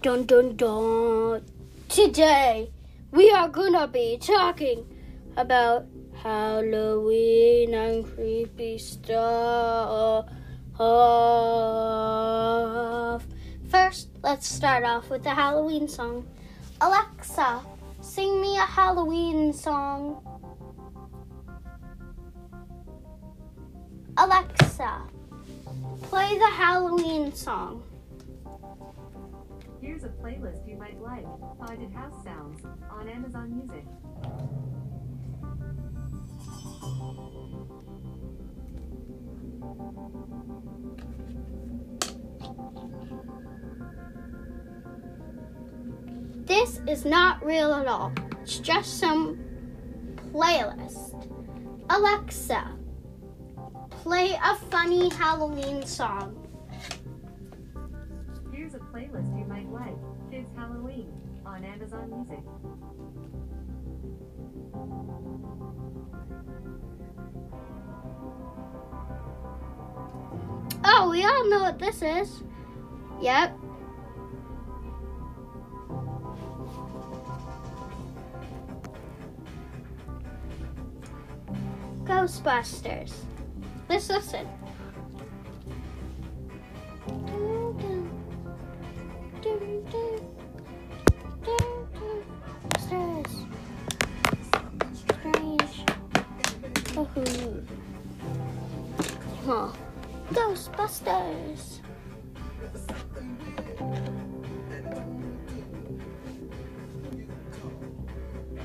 Dun dun dun. Today we are gonna be talking about Halloween and creepy stuff. First, let's start off with the Halloween song. Alexa, sing me a Halloween song. Alexa, play the Halloween song. Playlist you might like. Haunted House Sounds on Amazon Music. This is not real at all. It's just some playlist. Alexa, play a funny Halloween song. Here's a playlist you might like. Kids Halloween on Amazon Music. Oh, we all know what this is. Yep. Ghostbusters. Let's listen.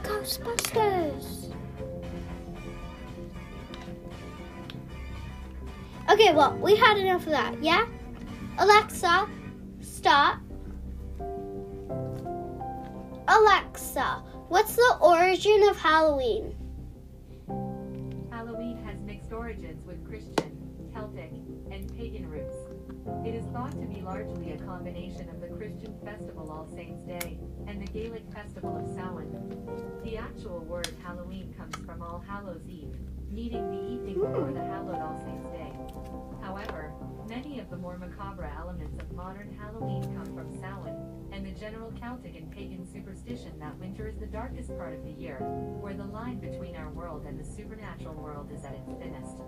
Ghostbusters. Okay, well, we had enough of that, yeah? Alexa, stop. Alexa, what's the origin of Halloween? Halloween has mixed origins with Christian, Celtic, and pagan roots. It is thought to be largely a combination of the Christian festival All Saints' Day and the Gaelic festival of Samhain. The actual word Halloween comes from All Hallows Eve, meaning the evening before the hallowed All Saints' Day. However, many of the more macabre elements of modern Halloween come from Samhain and the general Celtic and pagan superstition that winter is the darkest part of the year, where the line between our world and the supernatural world is at its thinnest.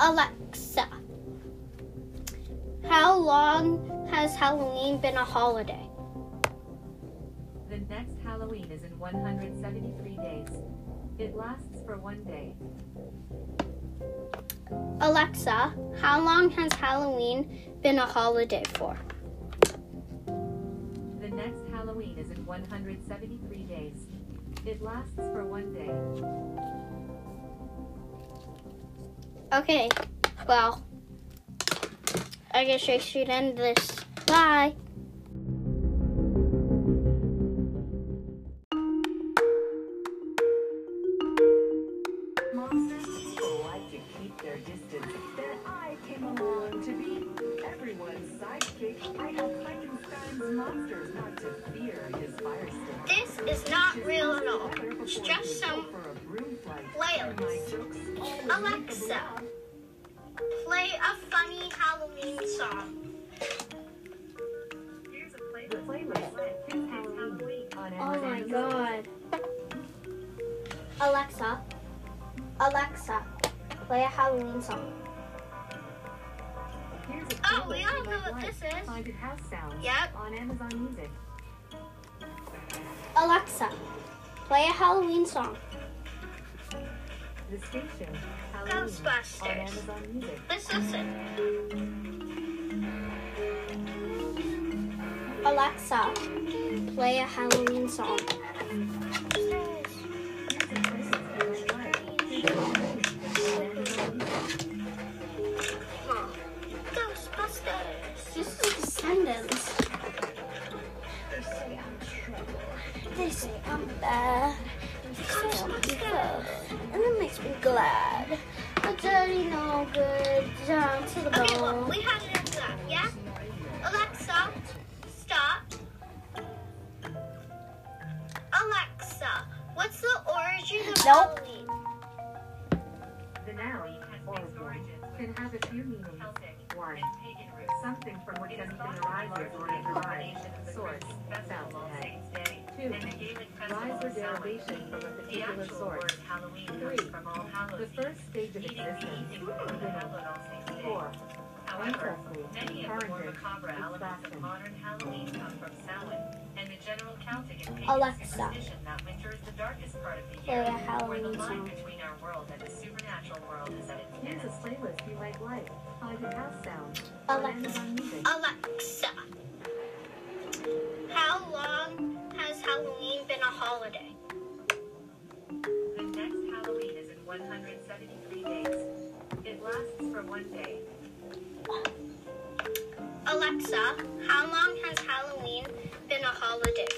Alexa, how long has Halloween been a holiday? The next Halloween is in 173 days. It lasts for one day. Alexa, how long has Halloween been a holiday for? The next Halloween is in 173 days. It lasts for one day. Okay, well, I guess I should end this. Bye. Monsters people like to keep their distance. Then I came along to be everyone's sidekick. I help Frankenstein's monsters not to fear his fire. This is not real at all. It's just some For a broom flight. playlist. My jokes always Alexa, play a funny Halloween song. The playlist. playlist. Kids Halloween on Oh my god. Alexa, Alexa, play a Halloween song. Oh, we all know what this is. Haunted House Sounds Yep. on Amazon Music. Alexa, play a Halloween song. The station Halloween on Ghostbusters. Amazon Music. Let's listen. Alexa, play a Halloween song. Makes me glad. A dirty, no good, down to the bone. Okay, look, we had enough of that, yeah? Alexa, stop. Alexa, what's the origin of Nope. Halloween? The noun, or can have a few meanings. One, something It is thought to be largely a combination Two. the Rise or derivation from a particular actual source. Halloween Three. from All The first stage of Eve, existence. the Beginning. hallowed All Saints Day. Four. However, Ancestry. many of the more Parentage. macabre elements of Extraction. modern Halloween come from Samhain and the general Celtic and pagan Alexa. superstition that winter is the darkest part of the Play year, a where the Halloween line song. between our world and the supernatural world is at its Here's a playlist you might like. Haunted house sounds. Alexa. Alexa, a holiday? The next Halloween is in 173 days. It lasts for one day. Alexa, how long has Halloween been a holiday?